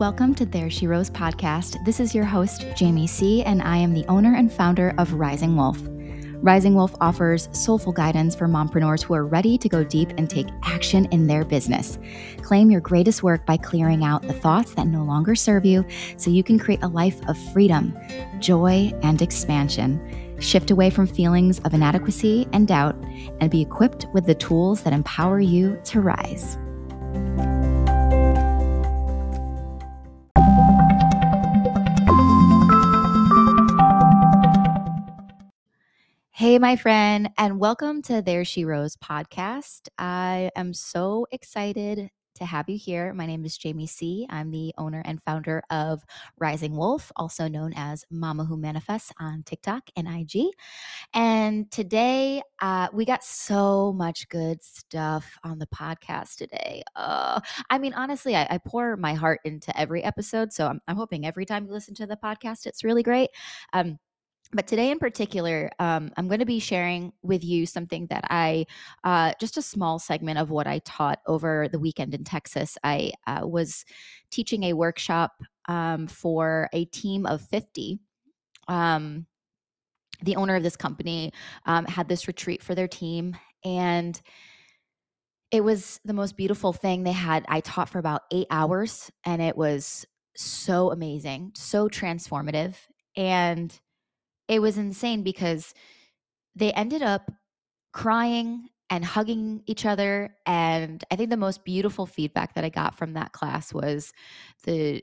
Welcome to There She Rose podcast. This is your host, Jamie C., and I am the owner and founder of Rising Wolf. Rising Wolf offers soulful guidance for mompreneurs who are ready to go deep and take action in their business. Claim your greatest work by clearing out the thoughts that no longer serve you so you can create a life of freedom, joy, and expansion. Shift away from feelings of inadequacy and doubt and be equipped with the tools that empower you to rise. Hey, my friend, and welcome to There She Rose podcast. I am so excited to have you here. My name is Jamie C. I'm the owner and founder of Rising Wolf, also known as Mama Who Manifests on TikTok and IG. And today, uh, we got so much good stuff on the podcast today. Uh, I mean, honestly, I, I, pour my heart into every episode. So I'm, I'm, hoping every time you listen to the podcast, it's really great. Um, but today in particular um, i'm going to be sharing with you something that i uh, just a small segment of what i taught over the weekend in texas. I uh, was teaching a workshop um, for a team of 50 um, the owner of this company um, had this retreat for their team and it was the most beautiful thing they had. I taught for about eight hours and it was so amazing so transformative and it was insane because they ended up crying and hugging each other. And I think the most beautiful feedback that I got from that class was the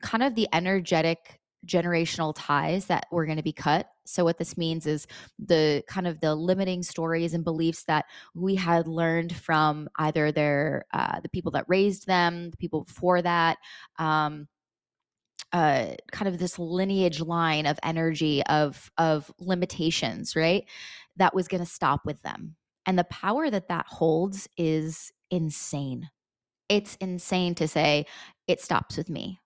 kind of the energetic generational ties that were going to be cut. So what this means is the kind of the limiting stories and beliefs that we had learned from either their uh, the people that raised them, the people before that, um, uh, kind of this lineage line of energy of of limitations, right? That was going to stop with them, and the power that that holds is insane. It's insane to say it stops with me.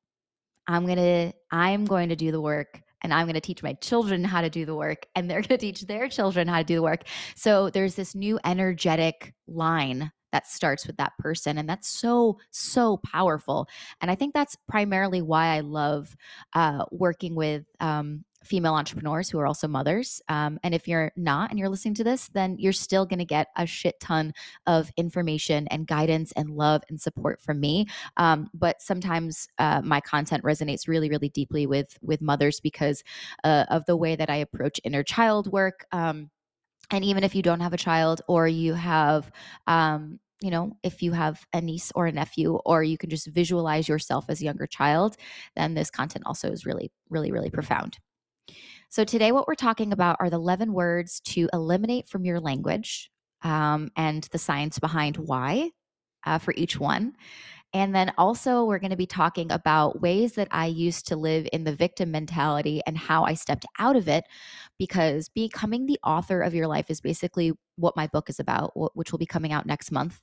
I'm gonna I'm going to do the work and I'm going to teach my children how to do the work, and they're going to teach their children how to do the work. So there's this new energetic line that starts with that person. And that's so, so powerful. And I think that's primarily why I love uh, working with um, female entrepreneurs who are also mothers. Um, and if you're not and you're listening to this, then you're still going to get a shit ton of information and guidance and love and support from me. Um, but sometimes uh, my content resonates really, really deeply with with mothers because uh, of the way that I approach inner child work. Um, and even if you don't have a child or you have um, you know if you have a niece or a nephew or you can just visualize yourself as a younger child then this content also is really really really profound. So today what we're talking about are the 11 words to eliminate from your language um, and the science behind why uh, for each one and then also, we're going to be talking about ways that I used to live in the victim mentality and how I stepped out of it. Because becoming the author of your life is basically what my book is about, which will be coming out next month.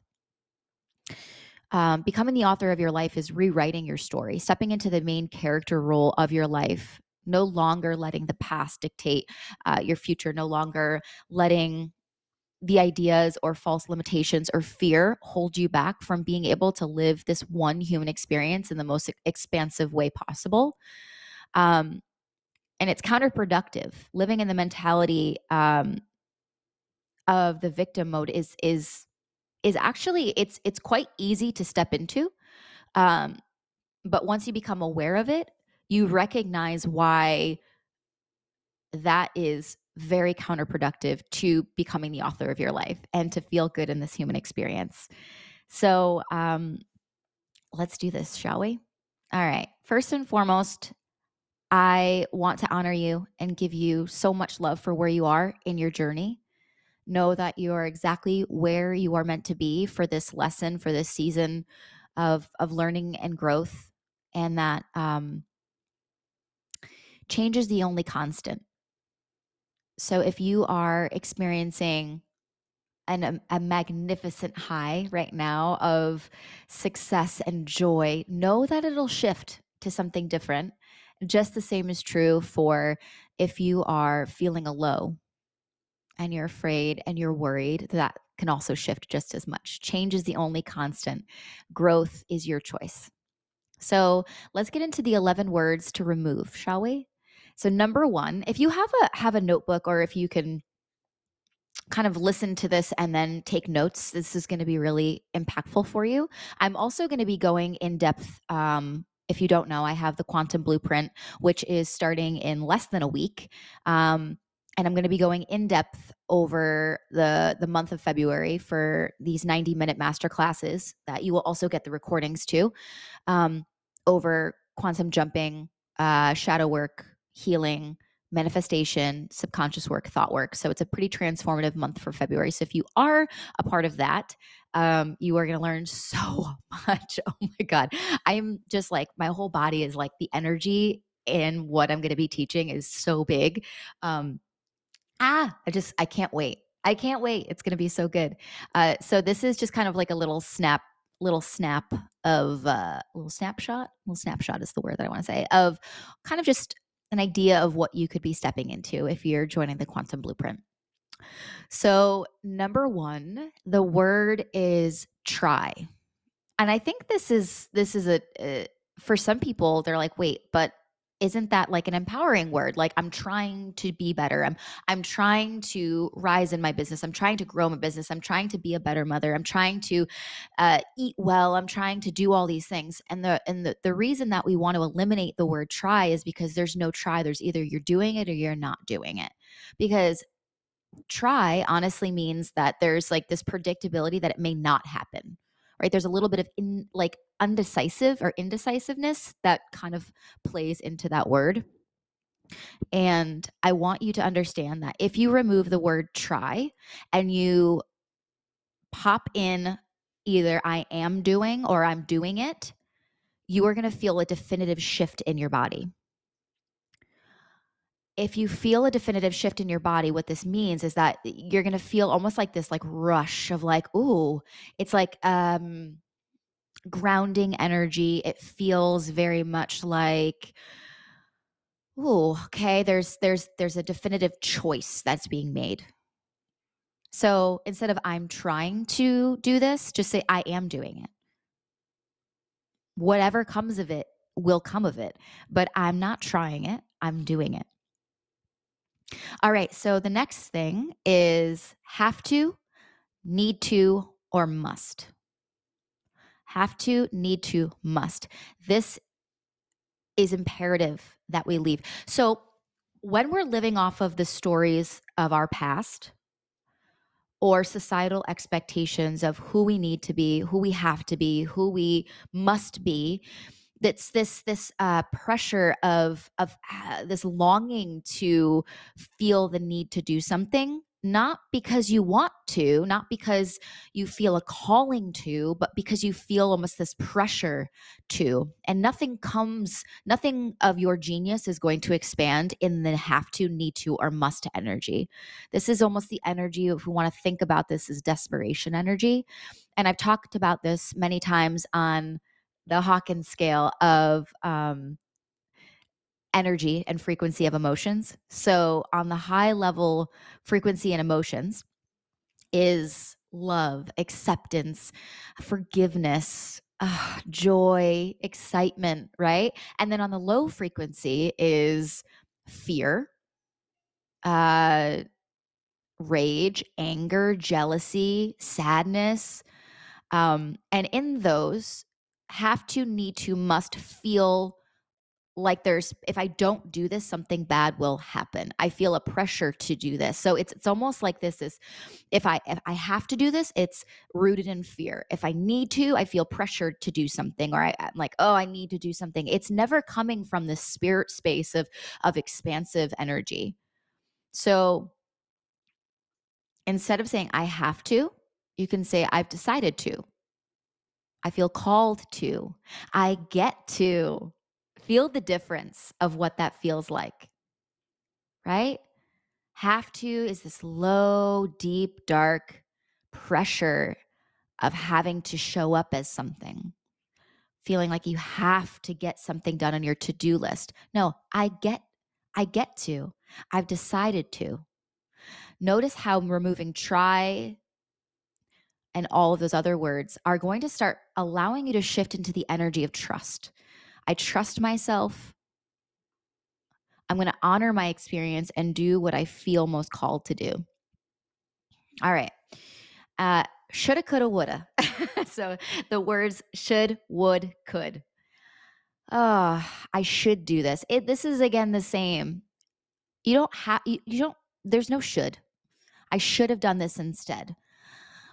Um, becoming the author of your life is rewriting your story, stepping into the main character role of your life, no longer letting the past dictate uh, your future, no longer letting the ideas or false limitations or fear hold you back from being able to live this one human experience in the most expansive way possible. Um, and it's counterproductive. Living in the mentality um, of the victim mode is is is actually it's it's quite easy to step into. Um, but once you become aware of it, you recognize why that is very counterproductive to becoming the author of your life and to feel good in this human experience. So, um, let's do this, shall we? All right. First and foremost, I want to honor you and give you so much love for where you are in your journey. Know that you are exactly where you are meant to be for this lesson, for this season of of learning and growth, and that um, change is the only constant. So if you are experiencing an, a, a magnificent high right now of success and joy, know that it'll shift to something different. Just the same is true for if you are feeling a low and you're afraid and you're worried, that can also shift just as much. Change is the only constant, growth is your choice. So let's get into the 11 words to remove, shall we? So number one, if you have a have a notebook or if you can kind of listen to this and then take notes, this is going to be really impactful for you. I'm also going to be going in depth. Um, if you don't know, I have the Quantum Blueprint, which is starting in less than a week. Um, and I'm going to be going in depth over the the month of February for these 90 minute master classes that you will also get the recordings to um, over quantum jumping, uh, shadow work, healing, manifestation, subconscious work, thought work. So it's a pretty transformative month for February. So if you are a part of that, um, you are going to learn so much. Oh my God. I'm just like, my whole body is like the energy in what I'm going to be teaching is so big. Um, ah, I just, I can't wait. I can't wait. It's going to be so good. Uh, so this is just kind of like a little snap little snap of uh little snapshot little snapshot is the word that i want to say of kind of just an idea of what you could be stepping into if you're joining the quantum blueprint. So, number 1, the word is try. And I think this is this is a uh, for some people they're like, "Wait, but isn't that like an empowering word? Like i'm trying to be better. I'm i'm trying to rise in my business. I'm trying to grow my business. I'm trying to be a better mother. I'm trying to uh, eat well. I'm trying to do all these things. And the and the, the reason that we want to eliminate the word try is because there's no try. There's either you're doing it or you're not doing it. Because try honestly means that there's like this predictability that it may not happen right? There's a little bit of in like undecisive or indecisiveness that kind of plays into that word. And i want you to understand that if you remove the word try and you pop in either i am doing or i'm doing it you are going to feel a definitive shift in your body. If you feel a definitive shift in your body, what this means is that you're going to feel almost like this like rush of like, ooh, it's like um grounding energy. It feels very much like ooh, okay, there's there's there's a definitive choice that's being made. So instead of I'm trying to do this, just say I am doing it. Whatever comes of it will come of it, but I'm not trying it, I'm doing it. All right. So the next thing is have to, need to, or must. Have to, need to, must. This is imperative that we leave. So when we're living off of the stories of our past, or societal expectations of who we need to be, who we have to be, who we must be, that's this this uh, pressure of of uh, this longing to feel the need to do something not because you want to not because you feel a calling to but because you feel almost this pressure to. And nothing comes nothing of your genius is going to expand in the have to need to or must energy. This is almost the energy if we want to think about this as desperation energy. And i've talked about this many times on the Hawkins scale of um, energy and frequency of emotions. So, on the high level frequency and emotions is love, acceptance, forgiveness, uh, joy, excitement, right? And then on the low frequency is fear, uh, rage, anger, jealousy, sadness. Um, and in those, have to, need to, must feel like there's if I don't do this, something bad will happen. I feel a pressure to do this. So it's it's almost like this is if I if I have to do this, it's rooted in fear. If I need to, I feel pressured to do something, or I, I'm like, oh, I need to do something. It's never coming from the spirit space of of expansive energy. So instead of saying I have to, you can say I've decided to. I feel called to. I get to feel the difference of what that feels like. Right? Have to is this low, deep, dark pressure of having to show up as something, feeling like you have to get something done on your to do list. No, I get, I get to. I've decided to. Notice how removing try, and all of those other words are going to start allowing you to shift into the energy of trust. I trust myself. I'm going to honor my experience and do what I feel most called to do. All right. Uh, shoulda, coulda, woulda. so the words should, would, could. Oh, I should do this. It, this is again the same. You don't have, you, you don't, there's no should. I should have done this instead.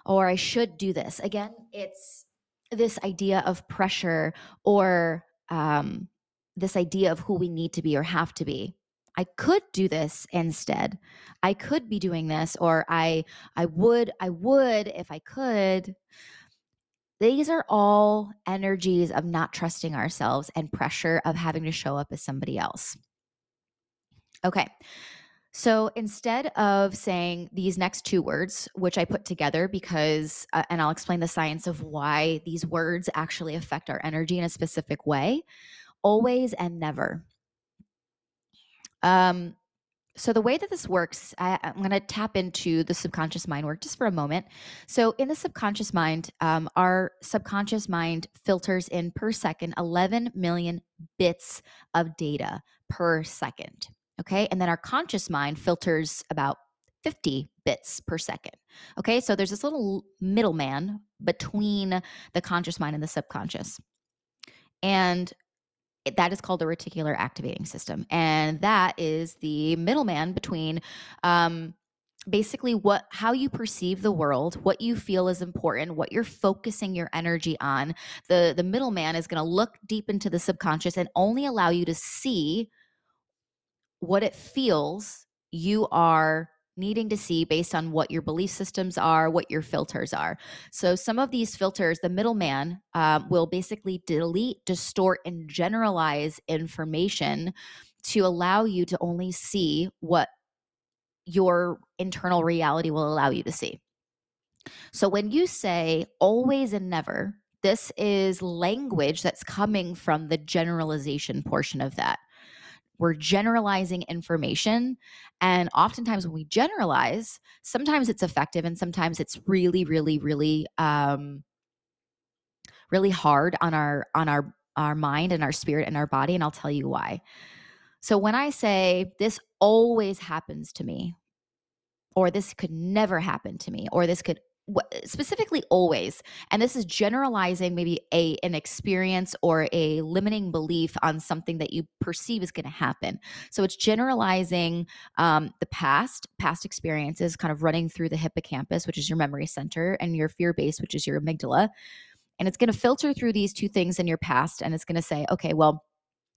Or I should do this. Again, it's this idea of pressure or um, this idea of who we need to be or have to be. I could do this instead. I could be doing this or I I would I would if I could. These are all energies of not trusting ourselves and pressure of having to show up as somebody else. Okay. So instead of saying these next two words, which I put together because, uh, and I'll explain the science of why these words actually affect our energy in a specific way always and never. Um, so the way that this works, I, am going to tap into the subconscious mind work just for a moment. So in the subconscious mind, um, our subconscious mind filters in per second 11 million bits of data per second. Okay, and then our conscious mind filters about 50 bits per second. Okay, so there's this little middleman between the conscious mind and the subconscious. And that is called the reticular activating system. And that is the middleman between um, basically what how you perceive the world what you feel is important what you're focusing your energy on the the middleman is going to look deep into the subconscious and only allow you to see what it feels you are needing to see based on what your belief systems are, what your filters are. So, some of these filters, the middleman um, will basically delete, distort, and generalize information to allow you to only see what your internal reality will allow you to see. So, when you say always and never, this is language that's coming from the generalization portion of that we're generalizing information and oftentimes when we generalize sometimes it's effective and sometimes it's really really really um really hard on our on our our mind and our spirit and our body and I'll tell you why. So when I say this always happens to me or this could never happen to me or this could specifically always and this is generalizing maybe a an experience or a limiting belief on something that you perceive is going to happen. So it's generalizing um, the past past experiences kind of running through the hippocampus which is your memory center and your fear base which is your amygdala and it's going to filter through these two things in your past and it's going to say okay well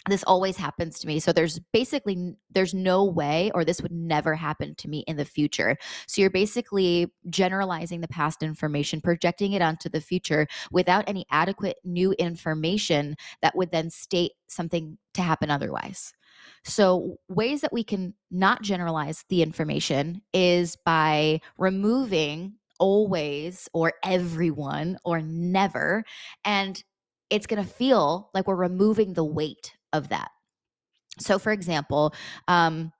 this always happens to me so there's basically there's no way or this would never happen to me in the future. So you're basically generalizing the past information projecting it onto the future without any adequate new information that would then state something to happen otherwise. So ways that we can not generalize the information is by removing always or everyone or never and it's going to feel like we're removing the weight of that. So, for example, um,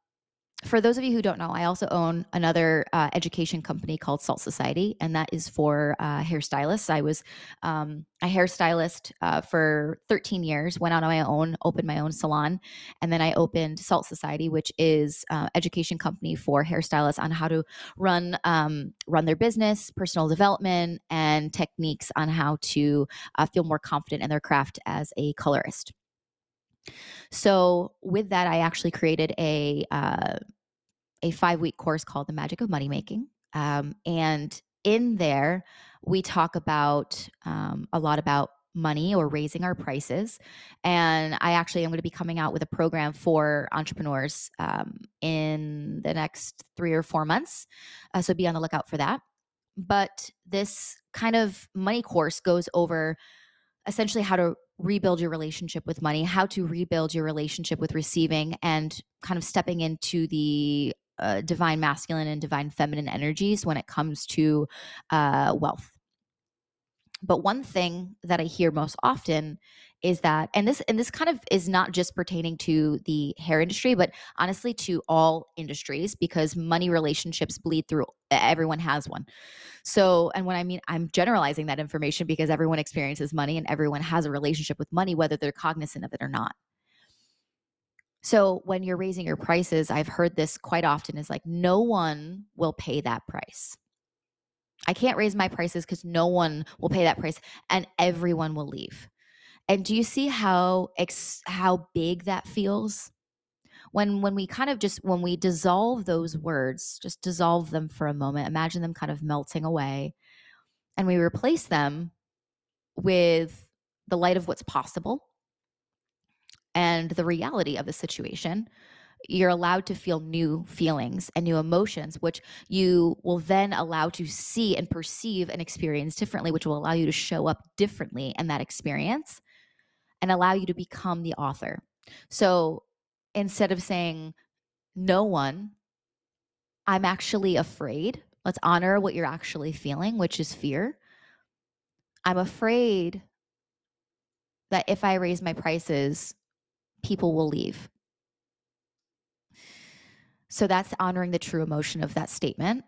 for those of you who don't know, I also own another uh, education company called Salt Society, and that is for uh, hairstylists. I was um, a hairstylist uh, for 13 years, went out on my own, opened my own salon, and then I opened Salt Society, which is uh, education company for hairstylists on how to run um, run their business, personal development, and techniques on how to uh, feel more confident in their craft as a colorist. So with that, I actually created a uh, a five week course called The Magic of Money Making, um, and in there we talk about um, a lot about money or raising our prices. And I actually am going to be coming out with a program for entrepreneurs um, in the next three or four months. Uh, so be on the lookout for that. But this kind of money course goes over essentially how to rebuild your relationship with money, how to rebuild your relationship with receiving, and kind of stepping into the uh, divine masculine and divine feminine energies when it comes to uh, wealth. But one thing that I hear most often is that and this and this kind of is not just pertaining to the hair industry but honestly to all industries because money relationships bleed through everyone has one. So and when i mean i'm generalizing that information because everyone experiences money and everyone has a relationship with money whether they're cognizant of it or not. So when you're raising your prices i've heard this quite often is like no one will pay that price I can't raise my prices because no one will pay that price and everyone will leave. And do you see how ex- how big that feels? When when we kind of just when we dissolve those words, just dissolve them for a moment, imagine them kind of melting away and we replace them with the light of what's possible and the reality of the situation you're allowed to feel new feelings and new emotions, which you will then allow to see and perceive and experience differently, which will allow you to show up differently in that experience and allow you to become the author. So instead of saying, no one, I'm actually afraid, let's honor what you're actually feeling, which is fear. I'm afraid that if I raise my prices, people will leave. So that's honoring the true emotion of that statement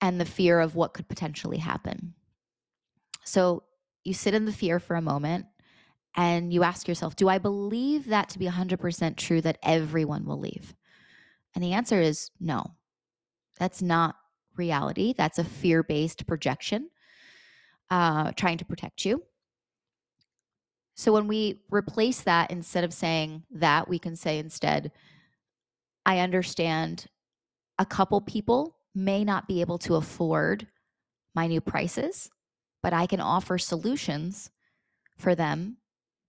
and the fear of what could potentially happen. So you sit in the fear for a moment and you ask yourself, do I believe that to be 100% true that everyone will leave? And the answer is no. That's not reality. That's a fear based projection uh, trying to protect you. So when we replace that, instead of saying that, we can say instead, I understand a couple people may not be able to afford my new prices, but I can offer solutions for them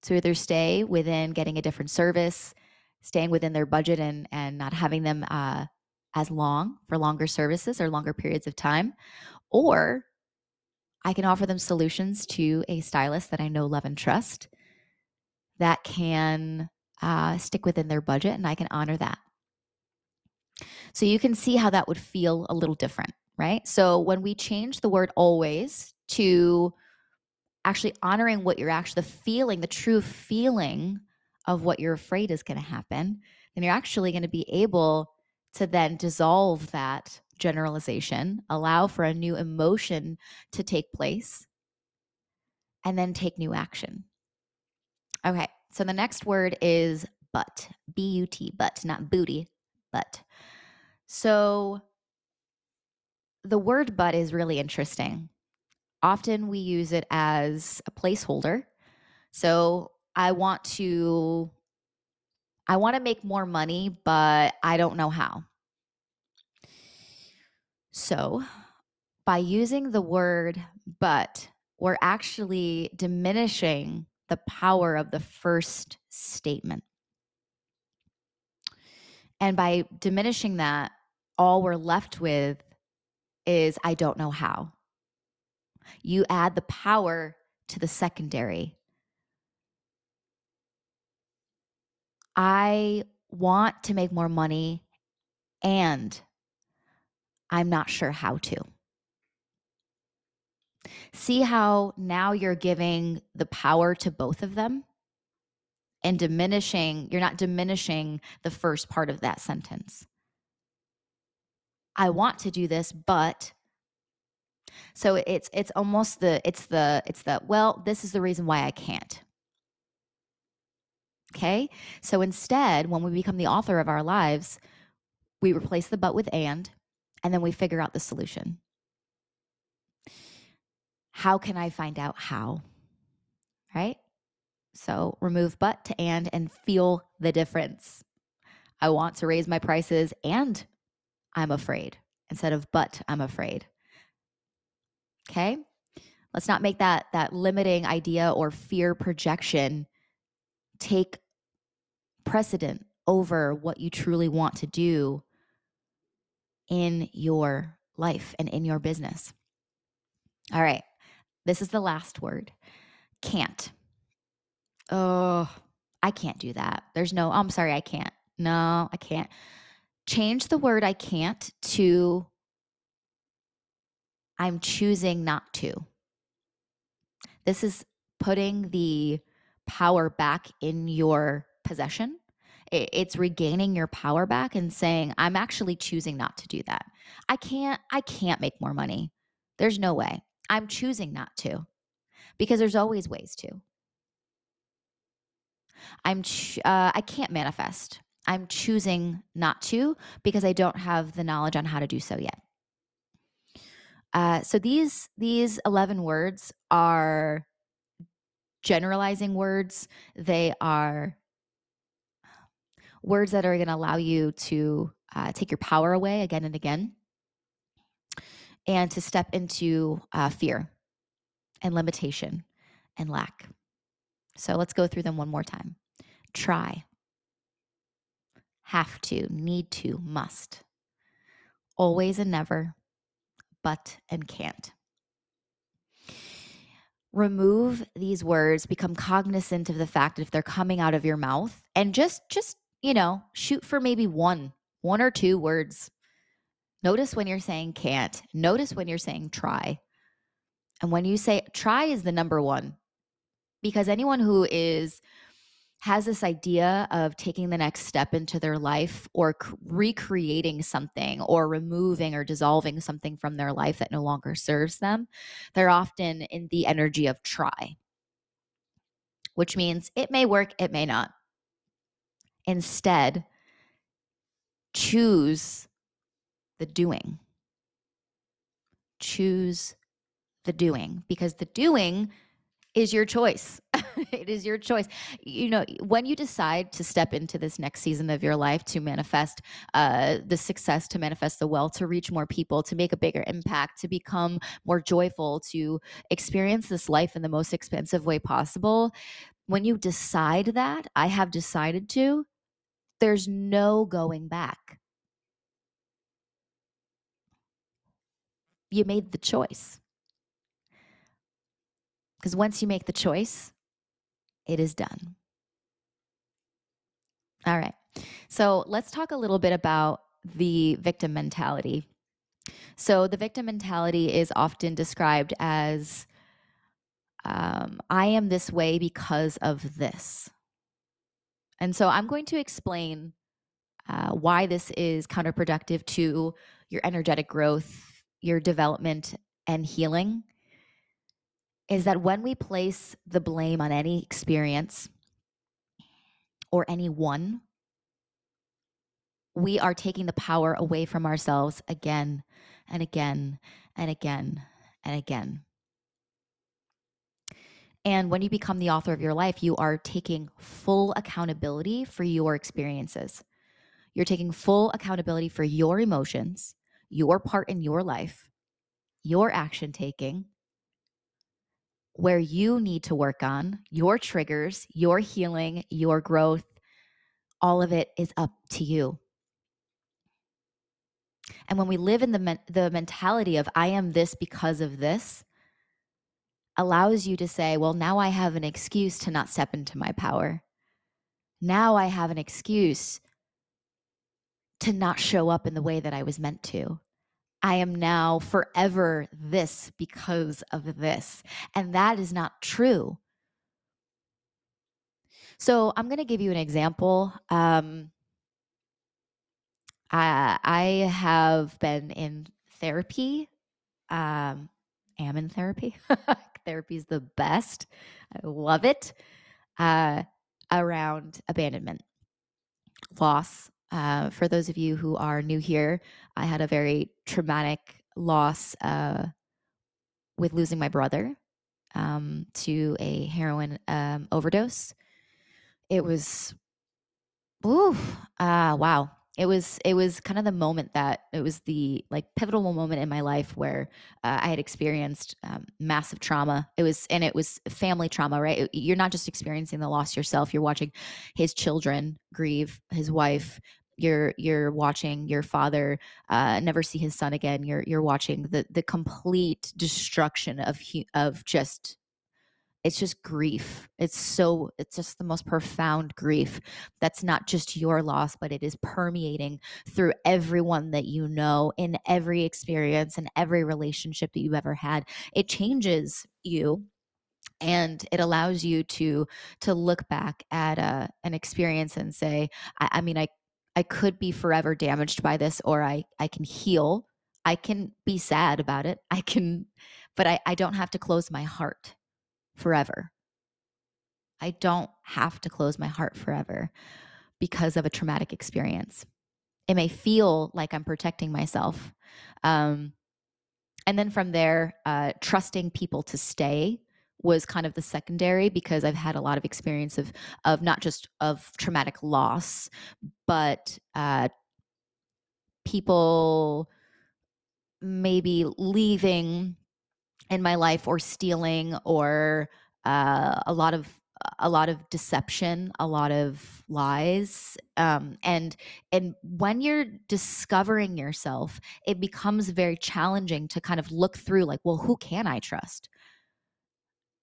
to either stay within getting a different service, staying within their budget and and not having them uh, as long for longer services or longer periods of time, or I can offer them solutions to a stylist that I know, love, and trust that can uh, stick within their budget, and I can honor that. So you can see how that would feel a little different, right? So when we change the word always to actually honoring what you're actually the feeling, the true feeling of what you're afraid is going to happen, then you're actually going to be able to then dissolve that generalization, allow for a new emotion to take place, and then take new action. Okay, so the next word is but, B U T, but, not booty, but. So the word but is really interesting often we use it as a placeholder. So I want to I want to make more money, but I don't know how. So, by using the word but, we're actually diminishing the power of the first statement. And by diminishing that, all we're left with is I don't know how you add the power to the secondary. I want to make more money and I'm not sure how to. See how now you're giving the power to both of them and diminishing, you're not diminishing the first part of that sentence. I want to do this, but so it's it's almost the it's the it's the well, this is the reason why I can't. Okay? So instead, when we become the author of our lives, we replace the but with and and then we figure out the solution. How can I find out how? Right? So remove but to and and feel the difference. I want to raise my prices and I'm afraid instead of but I'm afraid. Okay. Let's not make that that limiting idea or fear projection take precedent over what you truly want to do in your life and in your business. All right. This is the last word. Can't. Oh, I can't do that. There's no, I'm sorry, I can't. No, I can't. Change the word I can't to I'm choosing not to. This is putting the power back in your possession. It's regaining your power back and saying, I'm actually choosing not to do that. I can't, I can't make more money. There's no way. I'm choosing not to because there's always ways to. I'm ch- uh, I can't manifest. I'm choosing not to because I don't have the knowledge on how to do so yet. Uh, so these these 11 words are generalizing words. They are words that are going to allow you to uh, take your power away again and again and to step into uh, fear and limitation and lack. So let's go through them one more time. Try, have to, need to, must, always and never, but and can't. Remove these words, become cognizant of the fact that if they're coming out of your mouth and just just, you know, shoot for maybe one, one or two words. Notice when you're saying can't. Notice when you're saying try. And when you say try is the number one because anyone who is has this idea of taking the next step into their life or c- recreating something or removing or dissolving something from their life that no longer serves them, they're often in the energy of try, which means it may work, it may not. Instead, choose the doing. Choose the doing because the doing is your choice. it is your choice. You know, when you decide to step into this next season of your life to manifest uh, the success, to manifest the wealth, to reach more people, to make a bigger impact, to become more joyful, to experience this life in the most expensive way possible, when you decide that, I have decided to, there's no going back. You made the choice. Because once you make the choice, it is done. All right. So let's talk a little bit about the victim mentality. So, the victim mentality is often described as um, I am this way because of this. And so, I'm going to explain uh, why this is counterproductive to your energetic growth, your development, and healing is that when we place the blame on any experience or anyone, we are taking the power away from ourselves again and again and again and again. And when you become the author of your life, you are taking full accountability for your experiences. You're taking full accountability for your emotions, your part in your life, your action taking, where you need to work on, your triggers, your healing, your growth, all of it is up to you. And when we live in the men- the mentality of I am this because of this allows you to say, well, now I have an excuse to not step into my power. Now I have an excuse to not show up in the way that I was meant to. I am now forever this because of this. And that is not true. So I'm going to give you an example. Um, I, I have been in therapy. Um, am in therapy. therapy is the best. I love it. Uh, around abandonment, loss, uh, for those of you who are new here, I had a very traumatic loss uh, with losing my brother um, to a heroin um, overdose. It was, ooh, uh, wow it was it was kind of the moment that it was the like pivotal moment in my life where uh, I had experienced um, massive trauma. It was and it was family trauma, right? You're not just experiencing the loss yourself. You're watching his children grieve, his wife. You're you're watching your father uh, never see his son again. You're you're watching the the complete destruction of of just it's just grief. It's so, it's just the most profound grief. That's not just your loss, but it is permeating through everyone that you know in every experience and every relationship that you've ever had. It changes you and it allows you to to look back at a, uh, an experience and say I, I mean i i could be forever damaged by this or i i can heal. I can be sad about it. I can but i i don't have to close my heart forever. I don't have to close my heart forever because of a traumatic experience. It may feel like i'm protecting myself um, and then from there uh, trusting people to stay was kind of the secondary because I've had a lot of experience of of not just of traumatic loss, but uh, people maybe leaving in my life or stealing or uh, a lot of a lot of deception a lot of lies um, and and when you're discovering yourself it becomes very challenging to kind of look through like well who can i trust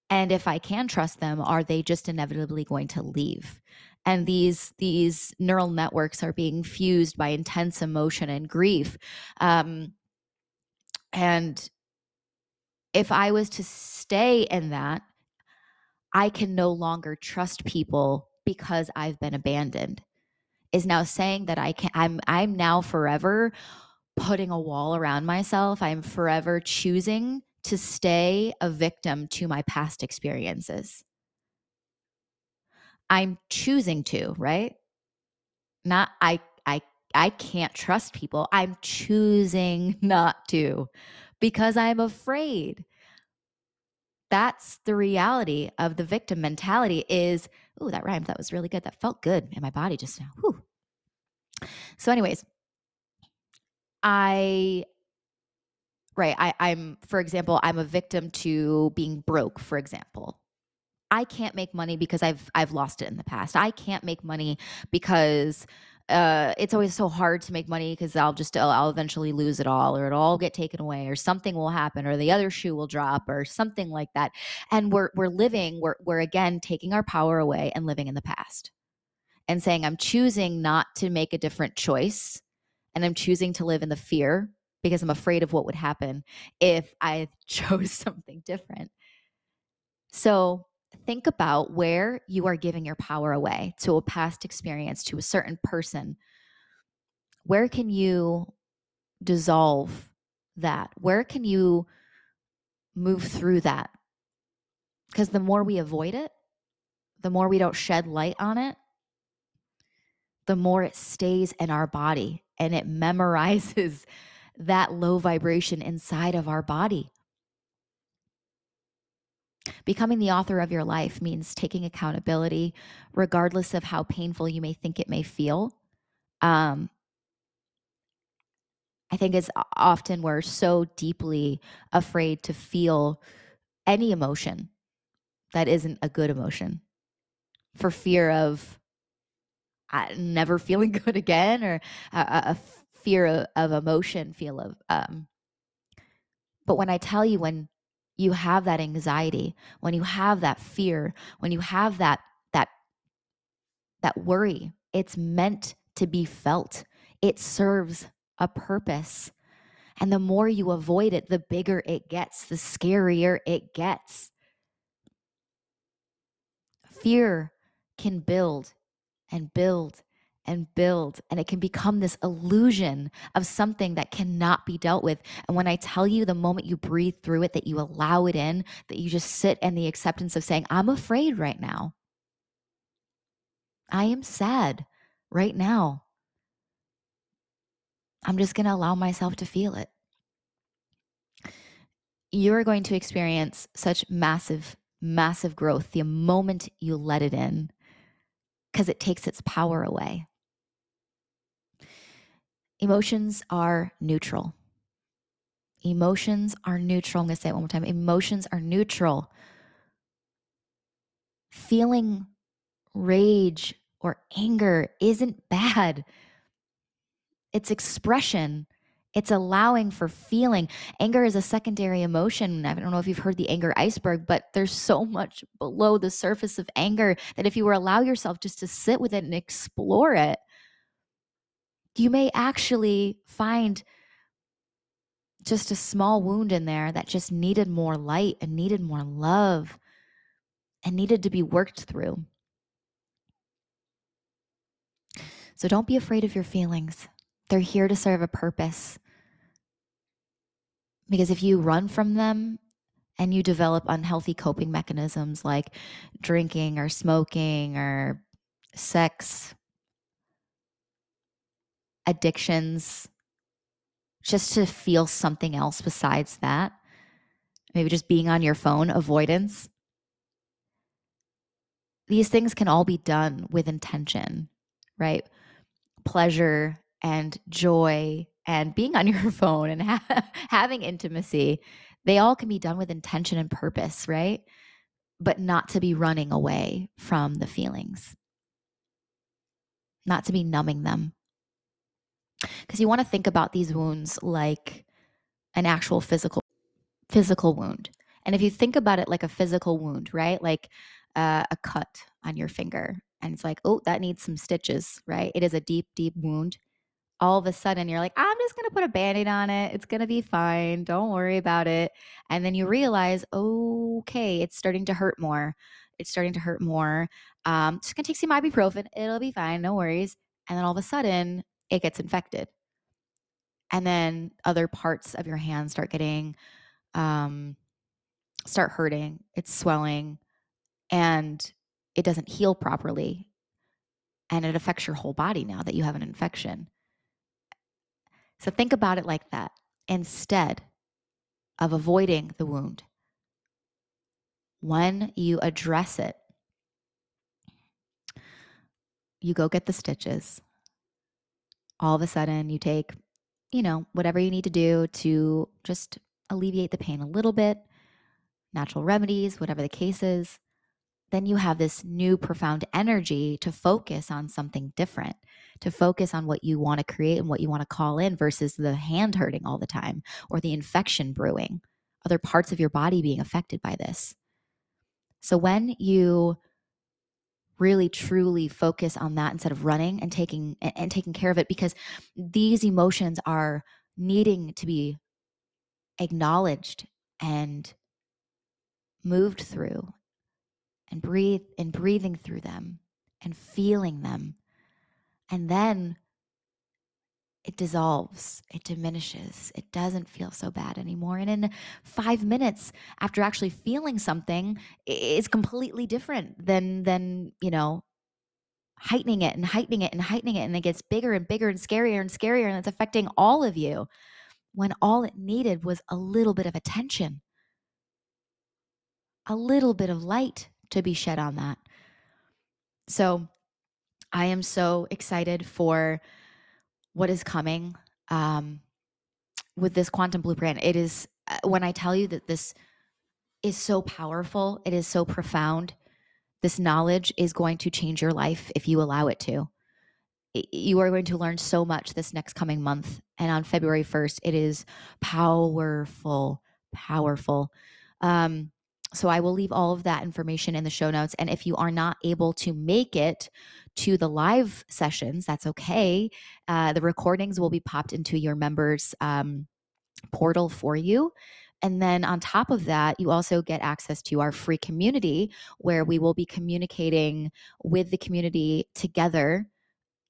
and if i can trust them are they just inevitably going to leave? And these these neural networks are being fused by intense emotion and grief. Um, and if i was to stay in that i can no longer trust people because i've been abandoned. Is now saying that i can i'm i'm now forever putting a wall around myself. I'm forever choosing to stay a victim to my past experiences. I'm choosing to, right? Not I I I can't trust people. I'm choosing not to because I'm afraid. That's the reality of the victim mentality is, oh, that rhymed. That was really good. That felt good in my body just now. Whew. So, anyways, I right I, i'm for example i'm a victim to being broke for example i can't make money because i've i've lost it in the past i can't make money because uh, it's always so hard to make money because I'll just I'll, I'll, eventually lose it all, or it'll all get taken away, or something will happen, or the other shoe will drop, or something like that. And we're we're living we're we're again taking our power away and living in the past, and saying I'm choosing not to make a different choice, and I'm choosing to live in the fear because I'm afraid of what would happen if I chose something different. So think about where you are giving your power away to a past experience, to a certain person. Where can you dissolve that? Where can you move through that? Because the more we avoid it, the more we don't shed light on it, the more it stays in our body and it memorizes that low vibration inside of our body. Becoming the author of your life means taking accountability, regardless of how painful you may think it may feel. Um, I think it's often we're so deeply afraid to feel any emotion that isn't a good emotion for fear of uh, never feeling good again or a, a fear of, of emotion, feel of um but when I tell you when you have that anxiety, when you have that fear, when you have that that that worry, it's meant to be felt. It serves a purpose. And the more you avoid it, the bigger it gets, the scarier it gets. Fear can build and build and build. And it can become this illusion of something that cannot be dealt with. And when I tell you the moment you breathe through it, that you allow it in, that you just sit in the acceptance of saying, I'm afraid right now. I am sad right now. I'm just going to allow myself to feel it. You're going to experience such massive, massive growth the moment you let it in because it takes its power away. Emotions are neutral. Emotions are neutral. I'm going to say it one more time. Emotions are neutral. Feeling rage or anger isn't bad, it's expression. It's allowing for feeling. Anger is a secondary emotion. I don't know if you've heard the anger iceberg, but there's so much below the surface of anger that if you were allow yourself just to sit with it and explore it, you may actually find just a small wound in there that just needed more light and needed more love. and needed to be worked through. So don't be afraid of your feelings. They're here to serve a purpose. Because if you run from them and you develop unhealthy coping mechanisms like drinking or smoking or sex, addictions, just to feel something else besides that, maybe just being on your phone, avoidance. These things can all be done with intention, right? Pleasure and joy and being on your phone and ha- having intimacy, they all can be done with intention and purpose, right? But not to be running away from the feelings, not to be numbing them. Because you want to think about these wounds like an actual physical physical wound. And if you think about it like a physical wound, right? Like uh, a cut on your finger, and it's like, oh, that needs some stitches, right? It is a deep, deep wound all of a sudden you're like, I'm just going to put a band aid on it. It's going to be fine. Don't worry about it. And then you realize, okay, it's starting to hurt more. It's starting to hurt more. Um, just going to take some ibuprofen. It'll be fine. No worries. And then all of a sudden it gets infected. And then other parts of your hand start getting, um, start hurting. It's swelling and it doesn't heal properly. And it affects your whole body now that you have an infection. So think about it like that instead of avoiding the wound. When you address it, you go get the stitches. All of a sudden, you take, you know, whatever you need to do to just alleviate the pain a little bit, natural remedies, whatever the case is then you have this new profound energy to focus on something different, to focus on what you want to create and what you want to call in versus the hand hurting all the time or the infection brewing, other parts of your body being affected by this. So when you really truly focus on that instead of running and taking and taking care of it because these emotions are needing to be acknowledged and moved through and breathe and breathing through them and feeling them. And then it dissolves, it diminishes, it doesn't feel so bad anymore. And in five minutes after actually feeling something, it's completely different than than, you know, heightening it and heightening it and heightening it. And it gets bigger and bigger and scarier and scarier. And it's affecting all of you when all it needed was a little bit of attention, a little bit of light to be shed on that. So I am so excited for what is coming um, with this quantum blueprint. It is uh, when I tell you that this is so powerful, it is so profound. This knowledge is going to change your life if you allow it to. You are going to learn so much this next coming month. And on February 1st, it is powerful, powerful. Um, so I will leave all of that information in the show notes. And if you are not able to make it to the live sessions, that's okay. Uh, the recordings will be popped into your members um, portal for you. And then on top of that, you also get access to our free community where we will be communicating with the community together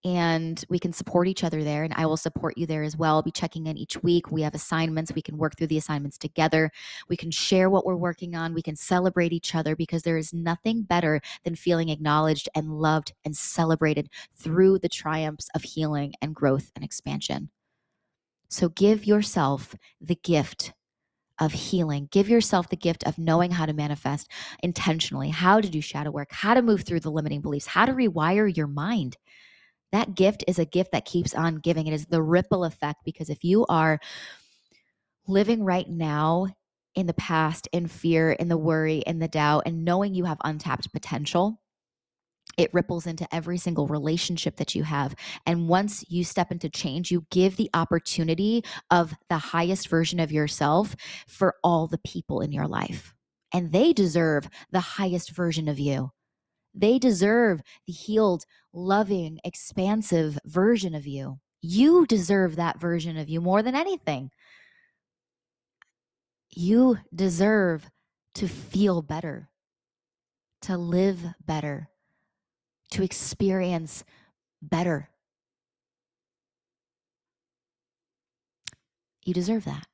and we can support each other there and i will support you there as well. I'll be checking in each week. We have assignments. We can work through the assignments together. We can share what we're working on. We can celebrate each other because there is nothing better than feeling acknowledged and loved and celebrated through the triumphs of healing and growth and expansion. So give yourself the gift of healing. Give yourself the gift of knowing how to manifest intentionally, how to do shadow work, how to move through the limiting beliefs, how to rewire your mind that gift is a gift that keeps on giving. It is the ripple effect because if you are living right now in the past, in fear, in the worry, in the doubt, and knowing you have untapped potential, it ripples into every single relationship that you have. And once you step into change, you give the opportunity of the highest version of yourself for all the people in your life. And they deserve the highest version of you. They deserve the healed, loving, expansive version of you. You deserve that version of you more than anything. You deserve to feel better, to live better, to experience better. You deserve that.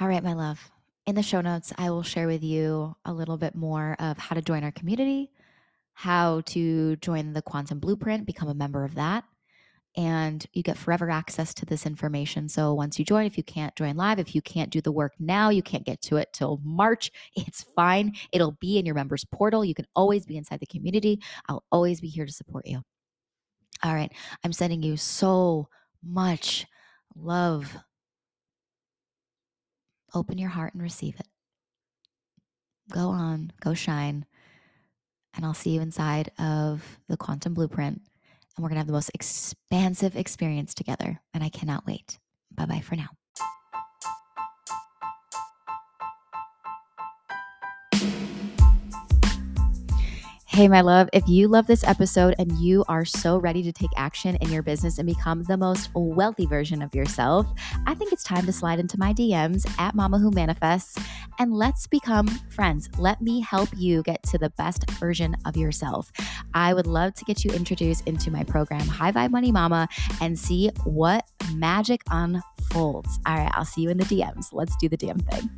All right, my love. In the show notes, I will share with you a little bit more of how to join our community, how to join the Quantum Blueprint, become a member of that. And you get forever access to this information. So once you join, if you can't join live, if you can't do the work now, you can't get to it till March, it's fine. It'll be in your members portal. You can always be inside the community. I'll always be here to support you. All right. I'm sending you so much love. Open your heart and receive it. Go on, go shine. And I'll see you inside of the quantum blueprint. And we're going to have the most expansive experience together. And I cannot wait. Bye bye for now. Hey, my love, if you love this episode and you are so ready to take action in your business and become the most wealthy version of yourself, I think it's time to slide into my DMs at Mama Who Manifests and let's become friends. Let me help you get to the best version of yourself. I would love to get you introduced into my program, High Vibe Money Mama, and see what magic unfolds. All right, I'll see you in the DMs. Let's do the damn thing.